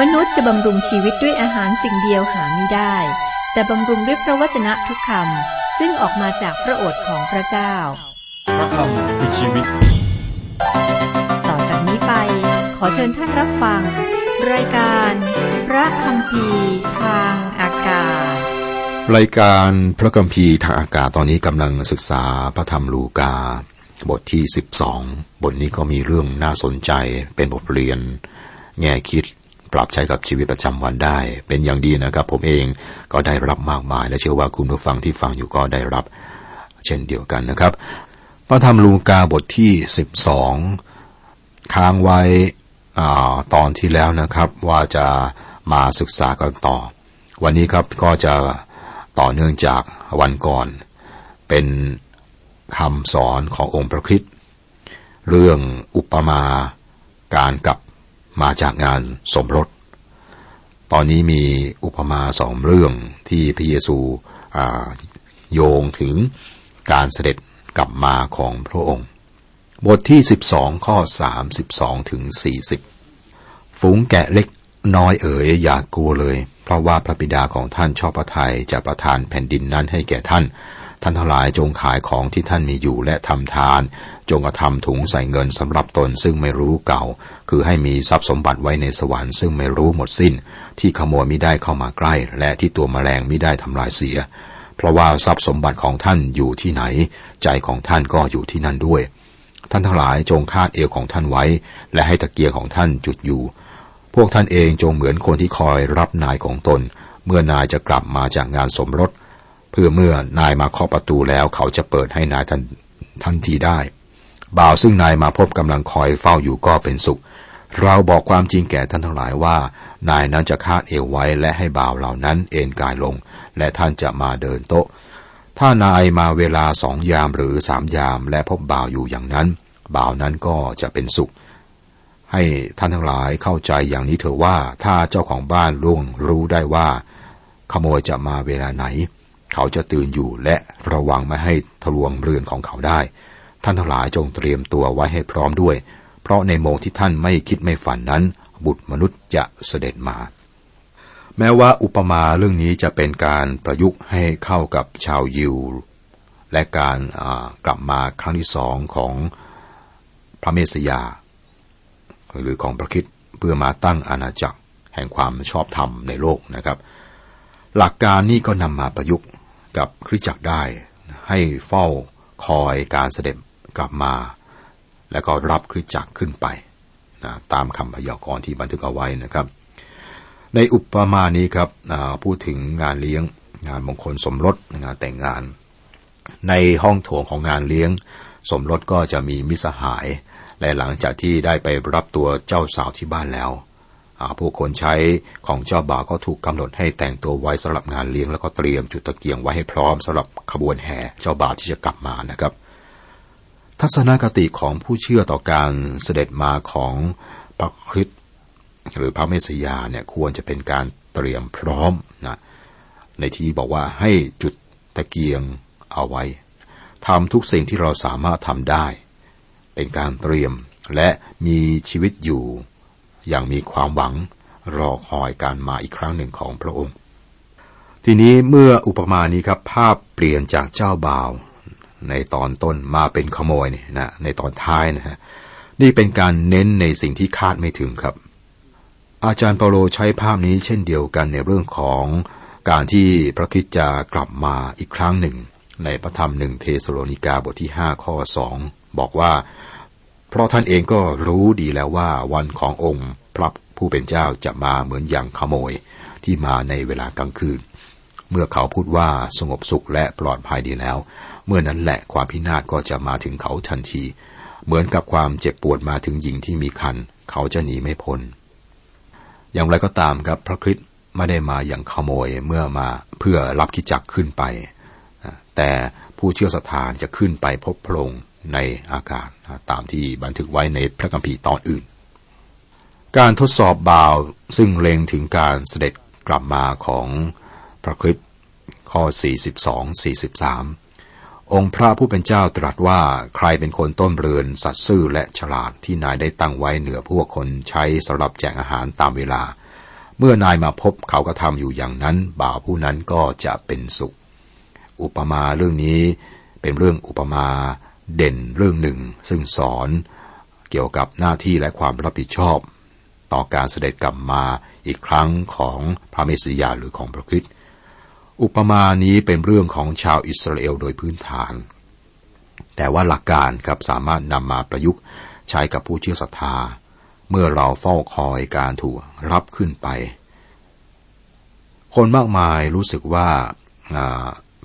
มนุษย์จะบำรุงชีวิตด้วยอาหารสิ่งเดียวหาไม่ได้ แต่บำรุงด้วยพระวจนะทุกคำซึ่งออกมาจากพระโอษฐ์ของพระเจ้า พระคำคือชีวิต ต่อจากนี้ไป ขอเชิญท่านรับฟัง รายการ พระคำพีทางอากาศ รายการพระกัมภีร์ทางอากาศตอนนี้กำลังศึกษาพระธรรมลูกา บทที่ 12 บทนี้ก็มีเรื่องน่าสนใจเป็นบทเรียน แง่คิด ปรับใช้กับชีวิตประจำวันได้ เป็นอย่างดีนะครับ ผมเองก็ได้รับมากมาย และเชื่อว่าคุณผู้ฟังที่ฟังอยู่ก็ได้รับ เช่นเดียวกันนะครับ พระธรรมลูกาบทที่12ค้างไว้ตอนที่แล้วนะครับว่าจะมาศึกษากันต่อ วันนี้ครับก็จะต่อเนื่องจากวันก่อน เป็นคำสอนขององค์พระคริสต์เรื่องอุปมาการกลับ มาจากงานสมรส ตอนนี้มีอุปมาสองเรื่องที่พระเยซูโยงถึงการเสด็จกลับมาของพระองค์ บทที่ 12 ข้อ 32 ถึง 40 ฝูงแกะเล็กน้อยเอ๋ยอย่ากกลัวเลย เพราะว่าพระบิดาของท่านชอบพระทัยจะประทานแผ่นดินนั้นให้แก่ท่าน ท่านทั้งหลายจงขายของที่ท่านมีอยู่และทำทาน จงกระทำถุงใส่เงินสำหรับตนซึ่งไม่รู้เก่า คือให้มีทรัพย์สมบัติไว้ในสวรรค์ซึ่งไม่รู้หมดสิ้น ที่ขโมยไม่ได้เข้ามาใกล้ และที่ตัวแมลงไม่ได้ทำลายเสีย เพราะว่าทรัพย์สมบัติของท่านอยู่ที่ไหน ใจของท่านก็อยู่ที่นั่นด้วย ท่านทั้งหลายจงคาดเอวของท่านไว้ และให้ตะเกียงของท่านจุดอยู่ พวกท่านเองจงเหมือนคนที่คอยรับนายของตน เมื่อนายจะกลับมาจากงานสมรส พื่อเมื่อนายมาเคาะประตูแล้วเขาจะเปิดให้นายทันทันทีได้ บ่าวซึ่งนายมาพบกำลังคอยเฝ้าอยู่ก็เป็นสุข เราบอกความจริงแก่ท่านทั้งหลายว่า นายนั้นจะคาดเอวไว้และให้บ่าวเหล่านั้นเอนกายลง และท่านจะมาเดินโต๊ะ ถ้านายมาเวลาสองยามหรือสามยามและพบบ่าวอยู่อย่างนั้น บ่าวนั้นก็จะเป็นสุข ให้ท่านทั้งหลายเข้าใจอย่างนี้เถอะว่าถ้าเจ้าของบ้านร่วงรู้ได้ว่า ขโมยจะมาเวลาไหน เขาจะตื่นอยู่และระวังไม่ให้ทะลวงเรือนของเขาได้ ท่านทั้งหลายจงเตรียมตัวไว้ให้พร้อมด้วย เพราะในโมงที่ท่านไม่คิดไม่ฝันนั้น บุตรมนุษย์จะเสด็จมา แม้ว่าอุปมาเรื่องนี้จะเป็นการประยุกต์ให้เข้ากับชาวยิว และการกลับมาครั้งที่สองของพระเมสยา หรือของพระคิดเพื่อมาตั้งอาณาจักรแห่งความชอบธรรมในโลกนะครับ หลักการนี้ก็นำมาประยุกต์ กับคริสจักรได้ให้เฝ้าคอยการเสด็จกลับมา แล้วก็รับคริสจักรขึ้นไปนะตามคำพยากรณ์ที่บันทึกเอาไว้นะครับ ในอุปมานี้ครับพูดถึงงานเลี้ยงงานมงคลสมรสงานแต่งงาน ในห้องโถงของงานเลี้ยง สมรสก็จะมีมิสหาย และหลังจากที่ได้ไปรับตัวเจ้าสาวที่บ้านแล้ว ผู้คนใช้ของเจ้าบ่าวก็ถูกกำหนดให้แต่งตัวไว้สำหรับงานเลี้ยงแล้วก็เตรียมจุดตะเกียงไว้ให้พร้อมสำหรับขบวนแห่เจ้าบ่าวที่จะกลับมานะครับ ทัศนคติของผู้เชื่อต่อการเสด็จมาของพระคริสต์หรือพระเมสสยาเนี่ยควรจะเป็นการเตรียมพร้อมนะในที่บอกว่าให้จุดตะเกียงเอาไว้ทำทุกสิ่งที่เราสามารถทำได้ เป็นการเตรียมและมีชีวิตอยู่ อย่างมีความหวังรอคอยการมาอีกครั้งหนึ่งของพระองค์ ทีนี้เมื่ออุปมานี้ครับภาพเปลี่ยนจากเจ้าบ่าว ในตอนต้นมาเป็นขโมยนะในตอนท้ายนะฮะนี่เป็นการเน้นในสิ่งที่คาดไม่ถึงครับ อาจารย์เปาโลใช้ภาพนี้เช่นเดียวกันในเรื่องของการที่พระคิดจะกลับมาอีกครั้งหนึ่ง ในพระธรรมหนึ่งเทสโลนิกาบทที่ห้าข้อสองบอกว่า ราะท่านเองก็รู้ดีแล้วว่าวันขององค์พระผู้เป็นเจ้าจะมาเหมือนอย่างขโมยที่มาในเวลากลางคืน เมื่อเขาพูดว่าสงบสุขและปลอดภัยดีแล้ว เมื่อนั้นแหละความพินาศก็จะมาถึงเขาทันที เหมือนกับความเจ็บปวดมาถึงหญิงที่มีคันเขาจะหนีไม่พ้น อย่างไรก็ตามครับพระคริสต์ไม่ได้มาอย่างขโมยเมื่อมาเพื่อรับกิจักขึ้นไป แต่ผู้เชื่อศรัทธาจะขึ้นไปพบพระองค์ ในอากาศตามที่บันทึกไว้ในพระคัมภีร์ตอนอื่น การทดสอบบ่าวซึ่งเล็งถึงการเสด็จกลับมาของพระคริสต์ข้อ 42-43 องค์พระผู้เป็นเจ้าตรัสว่าใครเป็นคนต้นเรือนสัตว์ซื่อและฉลาดที่นายได้ตั้งไว้เหนือพวกคนใช้สำหรับแจกอาหารตามเวลา เมื่อนายมาพบเขาก็ทำอยู่อย่างนั้น บ่าวผู้นั้นก็จะเป็นสุข อุปมาเรื่องนี้เป็นเรื่องอุปมา เด่นเรื่องหนึ่ง ซึ่งสอนเกี่ยวกับหน้าที่และความรับผิดชอบ ต่อการเสด็จกลับมาอีกครั้งของพระเมสสิยาหรือของพระคริสต์อุปมานี้เป็นเรื่องของชาวอิสราเอลโดยพื้นฐาน แต่ว่าหลักการครับสามารถนำมาประยุกต์ใช้กับผู้เชื่อศรัทธา เมื่อเราเฝ้าคอยการถูกรับขึ้นไป คนมากมายรู้สึกว่า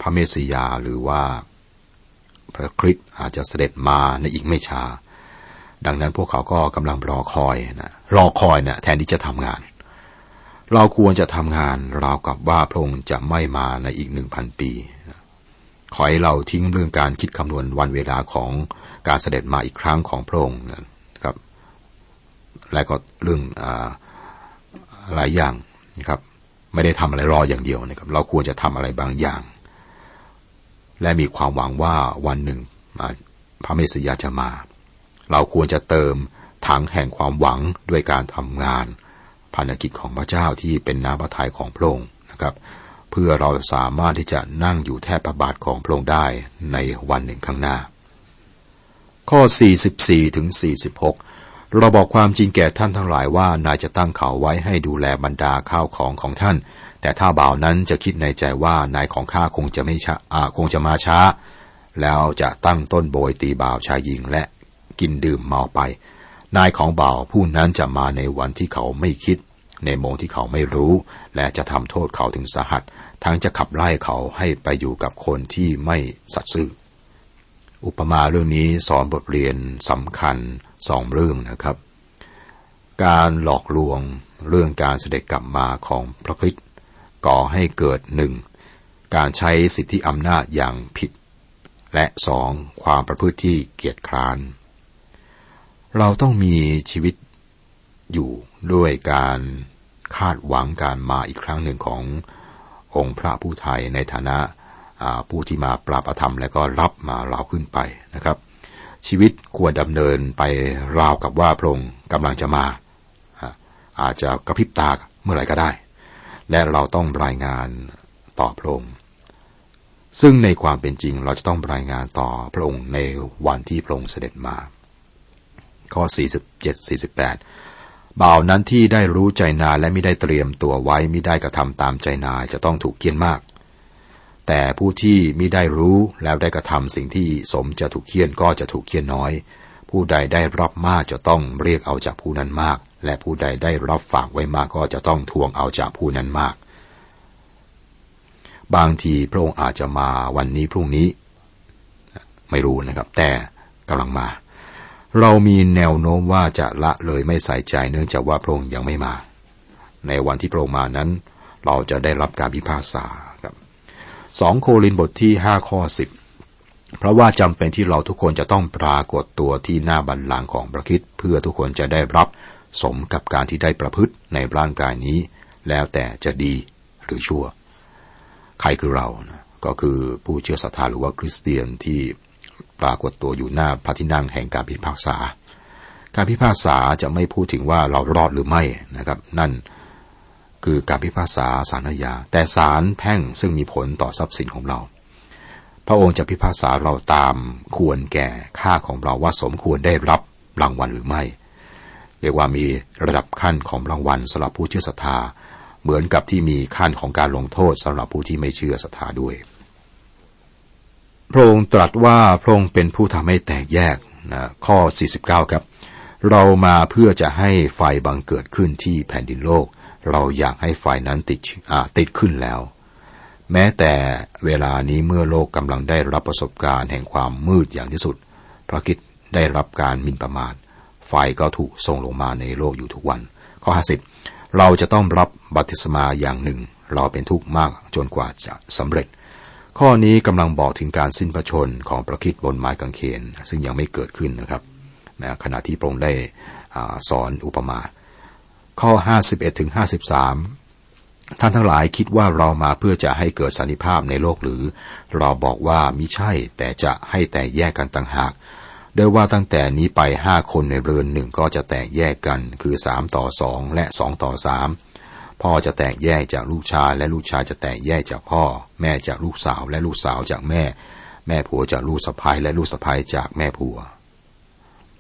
พระเมสสิยาหรือว่า พระคริสต์อาจจะเสด็จมาในอีกไม่ช้า ดังนั้นพวกเขาก็กำลังรอคอยนะรอคอยนะแทนที่จะทำงาน เราควรจะทำงานราวกับว่าพระองค์จะไม่มาในอีกหนึ่งพันปีขอให้เราทิ้งเรื่องการคิดคำนวณวันเวลาของการเสด็จมาอีกครั้งของพระองค์นะครับ และก็เรื่องอหลายอย่างนะครับ ไม่ได้ทำอะไรรออย่างเดียวนะครับ เราควรจะทำอะไรบางอย่าง และมีความหวังว่าวันหนึ่งพระเมสสยาจะมา เราควรจะเติมถังแห่งความหวังด้วยการทำงานภารกิจของพระเจ้าที่เป็นน้ำพระทัยของพระองค์นะครับ เพื่อเราสามารถที่จะนั่งอยู่แทบพระบาทของพระองค์ได้ในวันหนึ่งข้างหน้า ข้อ 44ถึง46เราบอกความจริงแก่ท่านทั้งหลายว่านายจะตั้งเขาไว้ให้ดูแลบรรดาข้าวของของท่าน แต่ถ้าบ่าวนั้นจะคิดในใจว่านายของข้าคงจะไม่ช้าคงจะมาช้า แล้วจะตั้งต้นโบยตีบ่าวชายหญิงและกินดื่มเมาไป นายของบ่าวผู้นั้นจะมาในวันที่เขาไม่คิด ในโมงที่เขาไม่รู้ และจะทำโทษเขาถึงสหัส ทั้งจะขับไล่เขาให้ไปอยู่กับคนที่ไม่สัตย์ซื่อ อุปมาเรื่องนี้สอนบทเรียนสำคัญสองเรื่องนะครับ การหลอกลวงเรื่องการเสด็จกลับมาของพระคริสต์ ก่อให้เกิดหนึ่งการใช้สิทธิอำนาจอย่างผิด และสองความประพฤติที่เกียจคร้าน เราต้องมีชีวิตอยู่ด้วยการคาดหวังการมาอีกครั้งหนึ่งขององค์พระผู้ไทยในฐานะผู้ที่มาปราบธรรมและก็รับมาเราขึ้นไปนะครับ ชีวิตควรดำเนินไปราวกับว่าพระองค์กำลังจะมา อาจจะกระพริบตาเมื่อไหร่ก็ได้ และเราต้องรายงานต่อพระองค์ซึ่งในความเป็นจริงเราจะต้องรายงานต่อพระองค์ในวันที่พระองค์เสด็จมา ข้อ 47 48 บ่าวนั้นที่ได้รู้ใจนายและไม่ได้เตรียมตัวไว้ไม่ได้กระทำตามใจนายจะต้องถูกเกียนมาก แต่ผู้ที่มิได้รู้แล้วได้กระทำสิ่งที่สมจะถูกเคียนก็จะถูกเคียนน้อย ผู้ใดได้รับมากจะต้องเรียกเอาจากผู้นั้นมาก และผู้ใดได้รับฝากไว้มากก็จะต้องทวงเอาจากผู้นั้นมาก บางทีพระองค์อาจจะมาวันนี้พรุ่งนี้ ไม่รู้นะครับ แต่กำลังมา เรามีแนวโน้มว่าจะละเลยไม่ใส่ใจเนื่องจากว่าพระองค์ยังไม่มา ในวันที่พระองค์มานั้น เราจะได้รับการพิพากษาครับสองโคลินบทที่ห้าข้อสิบเพราะว่าจำเป็นที่เราทุกคนจะต้องปรากฏตัวที่หน้าบันลังของพระคิดเพื่อทุกคนจะได้รับ สมกับการที่ได้ประพฤติในร่างกายนี้ แล้วแต่จะดีหรือชั่ว ใครคือเรานะก็คือผู้เชื่อศรัทธาหรือว่าคริสเตียนที่ปรากฏตัวอยู่หน้าพระที่นั่งแห่งการพิพากษา การพิพากษาจะไม่พูดถึงว่าเรารอดหรือไม่นะครับ นั่นคือการพิพากษาสารยาแต่ศาลแพ่งซึ่งมีผลต่อทรัพย์สินของเรา พระองค์จะพิพากษาเราตามควรแก่ค่าของเราว่าสมควรได้รับรางวัลหรือไม่ เรียกว่ามีระดับขั้นของรางวัลสำหรับผู้เชื่อศรัทธา เหมือนกับที่มีขั้นของการลงโทษสำหรับผู้ที่ไม่เชื่อศรัทธาด้วย พระองค์ตรัสว่าพระองค์เป็นผู้ทำให้แตกแยกนะข้อ 49 ครับ เรามาเพื่อจะให้ไฟบังเกิดขึ้นที่แผ่นดินโลก เราอยากให้ไฟนั้นติดติดขึ้นแล้ว แม้แต่เวลานี้เมื่อโลกกำลังได้รับประสบการณ์แห่งความมืดอย่างที่สุด พระกิจได้รับการมินประมาท ไฟก็ถูกส่งลงมาในโลกอยู่ทุกวัน ข้อห้าสิบเราจะต้องรับบัติสมาอย่างหนึ่ง เราเป็นทุกข์มากจนกว่าจะสำเร็จ ข้อนี้กำลังบอกถึงการสิ้นพระชนของพระคิดบนไม้กางเขน ซึ่งยังไม่เกิดขึ้นนะครับนะขณะที่พระองค์ได้สอนอุปมา ข้อ 51ถึง53 ท่านทั้งหลายคิดว่าเรามาเพื่อจะให้เกิดสันติภาพในโลกหรือ เราบอกว่ามิใช่แต่จะให้แต่แยกกันต่างหาก โดยว่าตั้งแต่นี้ไปห้าคนในเรือนหนึ่งก็จะแตกแยกกันคือสามต่อสองและสองต่อสามพ่อจะแตกแยกจากลูกชายและลูกชายจะแตกแยกจากพ่อ แม่จากลูกสาวและลูกสาวจากแม่ แม่ผัวจากลูกสะพ้ยและลูกสะพ้ยจากแม่ผัว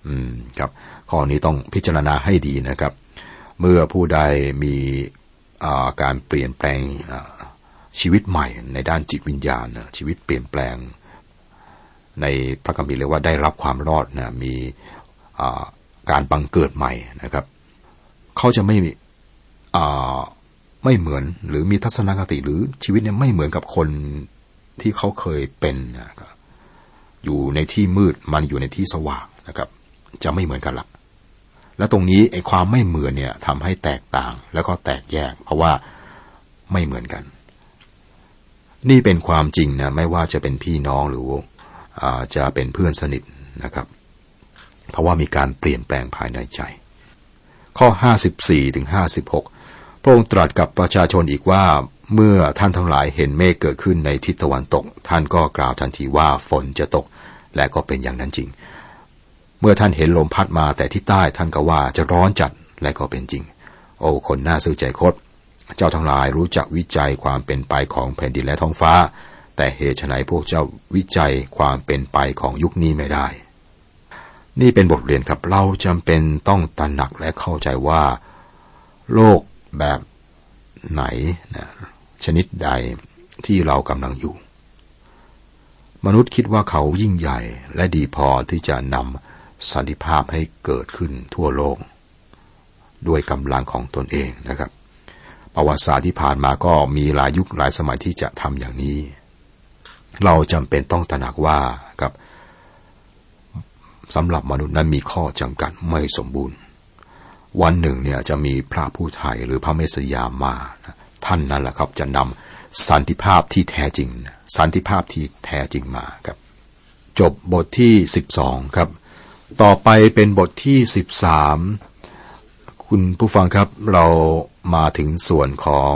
อืมครับ ข้อนี้ต้องพิจารณาให้ดีนะครับ เมื่อผู้ใดมีการเปลี่ยนแปลงชีวิตใหม่ในด้านจิตวิญญาณชีวิตเปลี่ยนแปลง ในพระคัมภีร์เรียกว่าได้รับความรอดนะมีการบังเกิดใหม่นะครับ เขาจะไม่ไม่เหมือนหรือมีทัศนคติหรือชีวิตเนี่ยไม่เหมือนกับคนที่เขาเคยเป็นนะครับอยู่ในที่มืดมันอยู่ในที่สว่างนะครับ จะไม่เหมือนกันละและตรงนี้ไอ้ความไม่เหมือนเนี่ยทำให้แตกต่างแล้วก็แตกแยก เพราะว่าไม่เหมือนกัน นี่เป็นความจริงนะไม่ว่าจะเป็นพี่น้องหรือ จะเป็นเพื่อนสนิทนะครับ เพราะว่ามีการเปลี่ยนแปลงภายในใจ ข้อ 54ถึง56 พระองค์ตรัสกับประชาชนอีกว่าเมื่อท่านทั้งหลายเห็นเมฆเกิดขึ้นในทิศตะวันตก ท่านก็กล่าวทันทีว่าฝนจะตก และก็เป็นอย่างนั้นจริง เมื่อท่านเห็นลมพัดมาแต่ที่ใต้ท่านก็ว่าจะร้อนจัดและก็เป็นจริง โอ้คนน่าซื่อใจคดเจ้าทั้งหลายรู้จักวิจัยความเป็นไปของแผ่นดินและท้องฟ้า แต่เหตุไฉนพวกเจ้าวิจัยความเป็นไปของยุคนี้ไม่ได้ นี่เป็นบทเรียนครับเราจำเป็นต้องตระหนักและเข้าใจว่า โลกแบบไหนนะชนิดใดที่เรากำลังอยู่ มนุษย์คิดว่าเขายิ่งใหญ่และดีพอที่จะนำสันติภาพให้เกิดขึ้นทั่วโลก ด้วยกำลังของตนเองนะครับประวัติศาสตร์ที่ผ่านมาก็มีหลายยุคหลายสมัยที่จะทำอย่างนี้ เราจำเป็นต้องตระหนักว่าครับสำหรับมนุษย์นั้นมีข้อจำกัดไม่สมบูรณ์ วันหนึ่งเนี่ยจะมีพระผู้ไทยหรือพระเมสยามมาท่านนั่นแหละครับจะนำสันติภาพที่แท้จริง สันติภาพที่แท้จริงมาครับ จบบทที่สิบสองครับ ต่อไปเป็นบทที่สิบสามคุณผู้ฟังครับเรามาถึงส่วนของ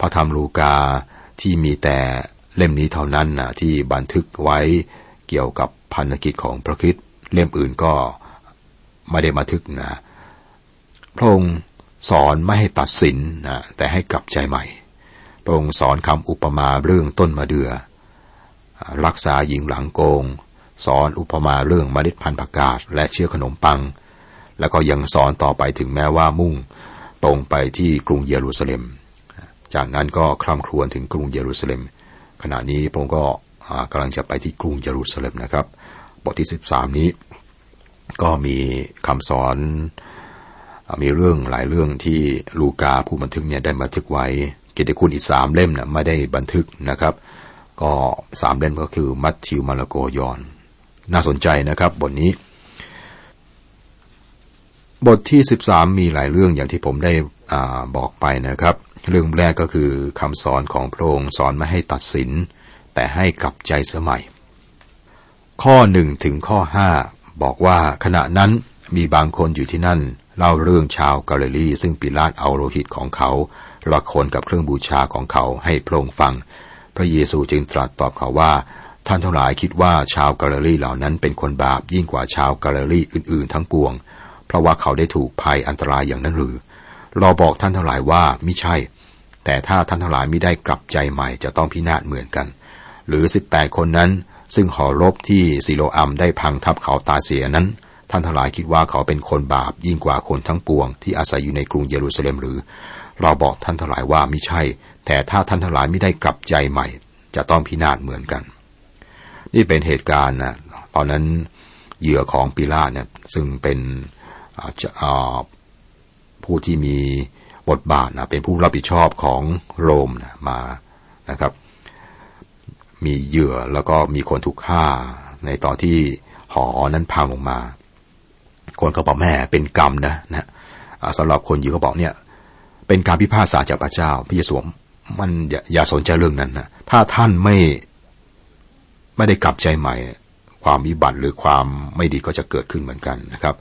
พระธรรมลูกาที่มีแต่ เล่มนี้เท่านั้นนะที่บันทึกไว้เกี่ยวกับพันธกิจของพระคิดเล่มอื่นก็ไม่ได้บันทึกนะพระองค์สอนไม่ให้ตัดสินนะแต่ให้กลับใจใหม่ พระองค์สอนคำอุปมาเรื่องต้นมะเดือ่อรักษาหญิงหลังโกง สอนอุปมาเรื่องมเมล็ดพันธุ์ผักกาดและเชื้อขนมปัง แล้วก็ยังสอนต่อไปถึงแม้ว่ามุ่งตรงไปที่กรุงเยรูซาเล็ม จากนั้นก็คร่ำครวญถึงกรุงเยรูซาเล็ม ขณะนี้ผมก็กำลังจะไปที่กรุงเยรูซาเล็มนะครับ บทที่สิบสามนี้ก็มีคำสอน มีเรื่องหลายเรื่องที่ลูกาผู้บันทึกเนี่ยได้บันทึกไว้ เกียรติคุณอีกสามเล่มนะไม่ได้บันทึกนะครับ ก็สามเล่มก็คือมัทธิวมาระโกยอน น่าสนใจนะครับบทนี้ บทที่สิบสามมีหลายเรื่องอย่างที่ผมได้อบอกไปนะครับ เรื่องแรกก็คือคำสอนของพระองค์สอนไม่ให้ตัดสิน แต่ให้กลับใจสมัย ข้อหนึ่งถึงข้อห้าบอกว่าขณะนั้นมีบางคนอยู่ที่นั่น เล่าเรื่องชาวกาลิลีซึ่งปิลาตเอาโลหิตของเขาละคนกับเครื่องบูชาของเขาให้พระองค์ฟัง พระเยซูจึงตรัสตอบเขาว่า ท่านทั้งหลายคิดว่าชาวกาลิลีเหล่านั้นเป็นคนบาปยิ่งกว่าชาวกาลิลีอื่นๆ ทั้งปวง เพราะว่าเขาได้ถูกภัยอันตรายอย่างนั้นหรือ เราบอกท่านทั้งหลายว่าไม่ใช่ แต่ถ้าท่านทั้งหลายไม่ได้กลับใจใหม่จะต้องพินาศเหมือนกัน หรือสิบแปดคนนั้น ซึ่งหอรบที่ซิโลอัมได้พังทับเขาตาเสียนั้น ท่านทั้งหลายคิดว่าเขาเป็นคนบาปยิ่งกว่าคนทั้งปวง ที่อาศัยอยู่ในกรุงเยรูซาเล็มหรือ เราบอกท่านทั้งหลายว่าไม่ใช่ แต่ถ้าท่านทั้งหลายไม่ได้กลับใจใหม่ จะต้องพินาศเหมือนกัน นี่เป็นเหตุการณ์นะตอนนั้นเหยื่อของปิลาเนี่ยซึ่งเป็น ผู้ที่มีบทบาทนะเป็นผู้รับผิดชอบของโรมนะมานะครับ มีเหยื่อแล้วก็มีคนถูกฆ่า ในตอนที่หอนั้นพังลงมา คนเขาบอกแม่เป็นกรรมนะนะสำหรับคนเหยื่เขาบอกเนี่ยเป็นการพิพากษาจากพระเจ้าพระเยซูมันอยอย่าสนใจเรื่องนั้นนะถ้าท่านไม่ไม่ได้กลับใจใหม่ ความวิบัติหรือความไม่ดีก็จะเกิดขึ้นเหมือนกันนะครับ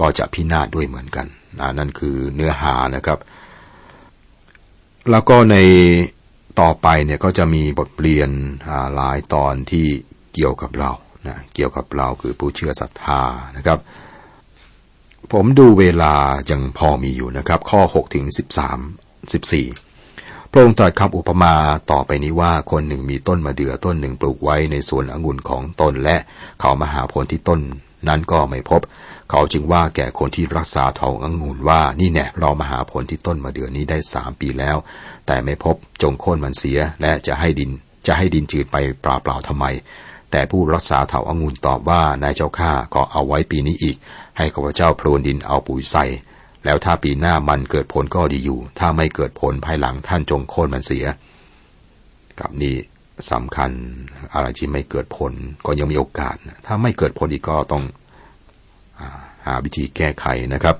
ก็จะพินาศด้วยเหมือนกัน นะนั่นคือเนื้อหานะครับ แล้วก็ในต่อไปเนี่ยก็จะมีบทเรียนหลายตอนที่เกี่ยวกับเรานะเกี่ยวกับเราคือผู้เชื่อศรัทธานะครับ ผมดูเวลายังพอมีอยู่นะครับ ข้อ 6 ถึง 13 14 พระองค์ตรัสคำอุปมาต่อไปนี้ว่าคนหนึ่งมีต้นมะเดื่อต้นหนึ่งปลูกไว้ในสวนองุ่นของตนและเขามาหาผลที่ต้นนั้นก็ไม่พบ เขาจึงว่าแก่คนที่รักษาทององุ่นว่านี่แน่เรามาหาผลที่ต้นมะเดือนี้ได้สามปีแล้ว แต่ไม่พบจงโค่นมันเสีย และจะให้ดิน จะให้ดินจืดไปเปล่าเปล่าทำไม แต่ผู้รักษาเถาองุ่นตอบว่านายเจ้าข้าก็เอาไว้ปีนี้อีก ให้ข้าพเจ้าโพลนดินเอาปุ๋ยใส่แล้วถ้าปีหน้ามันเกิดผลก็ดีอยู่ ถ้าไม่เกิดผลภายหลังท่านจงโค่นมันเสียกับนี่สำคัญอะไรที่ไม่เกิดผลก็ยังมีโอกาส ถ้าไม่เกิดผลอีกก็ต้อง หาวิธีแก้ไขนะครับ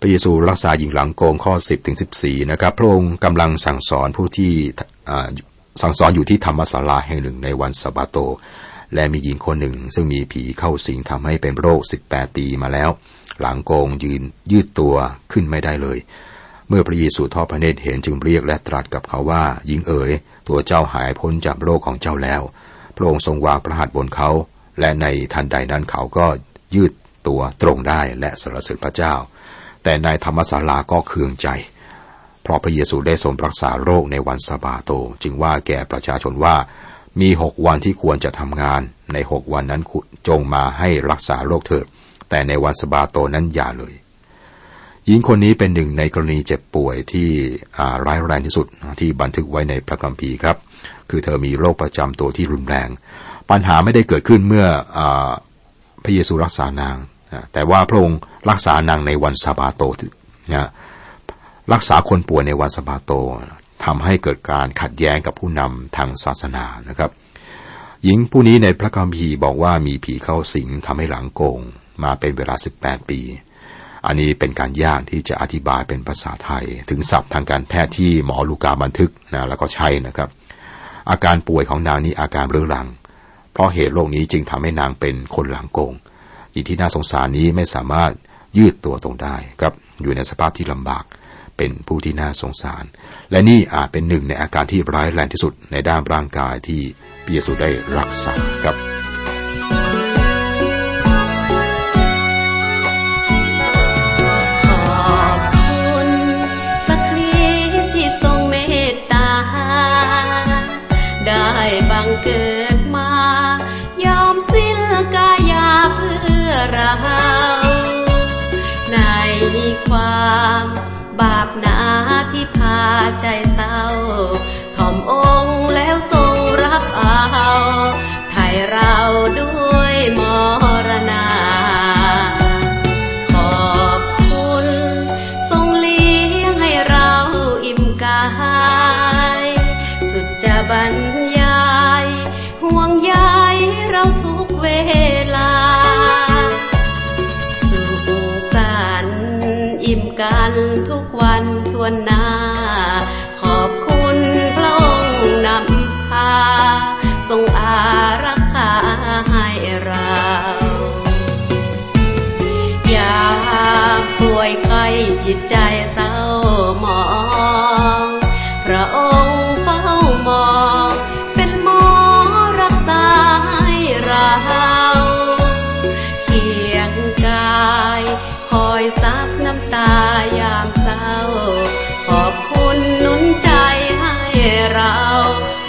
พระเยซูรักษาหญิงหลังโกงข้อ 10ถึง14 นะครับ พระองค์กำลังสั่งสอนผู้ที่สั่งสอนอยู่ที่ธรรมศาลาแห่งหนึ่งในวันสะบาโต และมีหญิงคนหนึ่ง ซึ่งมีผีเข้าสิงทำให้เป็นโรค 18 ปีมาแล้ว หลังโกงยืนยืดตัวขึ้นไม่ได้เลย เมื่อพระเยซูทอดพระเนตรเห็นจึงเรียกและตรัสกับเขาว่าหญิงเอ๋ย ตัวเจ้าหายพ้นจากโรคของเจ้าแล้ว พระองค์ทรงวางพระหัตถ์บนเขา และในทันใดนั้นเขาก็ยืด ตัวตรงได้และสรรเสริญพระเจ้า แต่นายธรรมศาลาก็เคืองใจ เพราะพระเยซูได้ทรงรักษาโรคในวันสะบาโต จึงว่าแก่ประชาชนว่ามีหกวันที่ควรจะทำงาน ในหกวันนั้นจงมาให้รักษาโรคเถิดแต่ในวันสะบาโตนั้นอย่าเลย หญิงคนนี้เป็นหนึ่งในกรณีเจ็บป่วยที่ร้ายแรงที่สุดที่บันทึกไว้ในพระคัมภีร์ครับ คือเธอมีโรคประจำตัวที่รุนแรง ปัญหาไม่ได้เกิดขึ้นเมื่ออพระเยซูรักษานาง แต่ว่าพระองค์รักษานางในวันสาบาโตนะรักษาคนป่วยในวันสาบาโตทำให้เกิดการขัดแย้งกับผู้นำทางศาสนานะครับ หญิงผู้นี้ในพระคัมภีร์บอกว่ามีผีเข้าสิงทำให้หลังโกง มาเป็นเวลา 18 ปี อันนี้เป็นการยากที่จะอธิบายเป็นภาษาไทย ถึงศัพท์ทางการแพทย์ที่หมอลูกาบันทึกนะแล้วก็ใช่นะครับ อาการป่วยของนางนี้อาการเรื้อรัง เพราะเหตุโรคนี้จึงทำให้นางเป็นคนหลังโกง อีกที่น่าสงสารนี้ไม่สามารถยืดตัวตรงได้ครับอยู่ในสภาพที่ลำบากเป็นผู้ที่น่าสงสาร และนี่อาจเป็นหนึ่งในอาการที่ร้ายแรงที่สุดในด้านร่างกายที่เปียสุได้รักษาครับ เรา ในความบาปนาที่พาใจเศร้าถ่อมองค์แล้วทรงรับเอาไทยเราด้วยมรณาขอบคุณทรงเลี้ยงให้เราอิ่มกาย สุดจะบรรยาย ห่วงใยเราทุกเวลา ยไข้จิตใจเศร้าหมองพระองค์เฝ้ามองเป็นหมอรักษาให้เราเคียงกายคอยซับน้ำตายามเศร้า ขอบคุณนุนใจให้เรา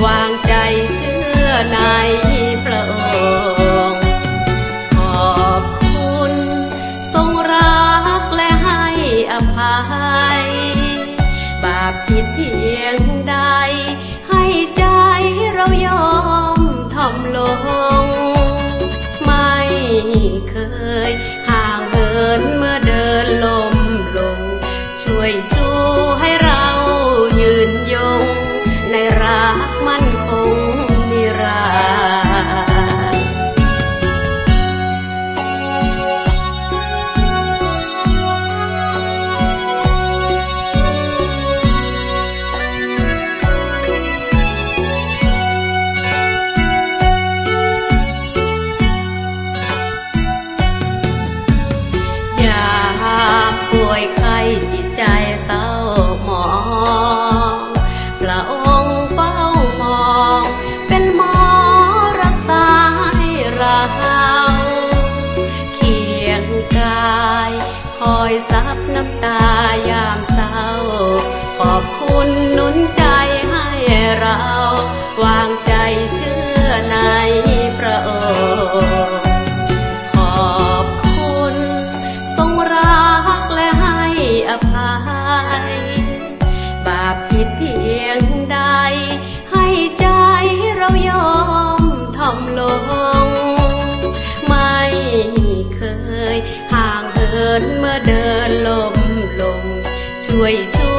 วางใจเชื่อในาป ช่ว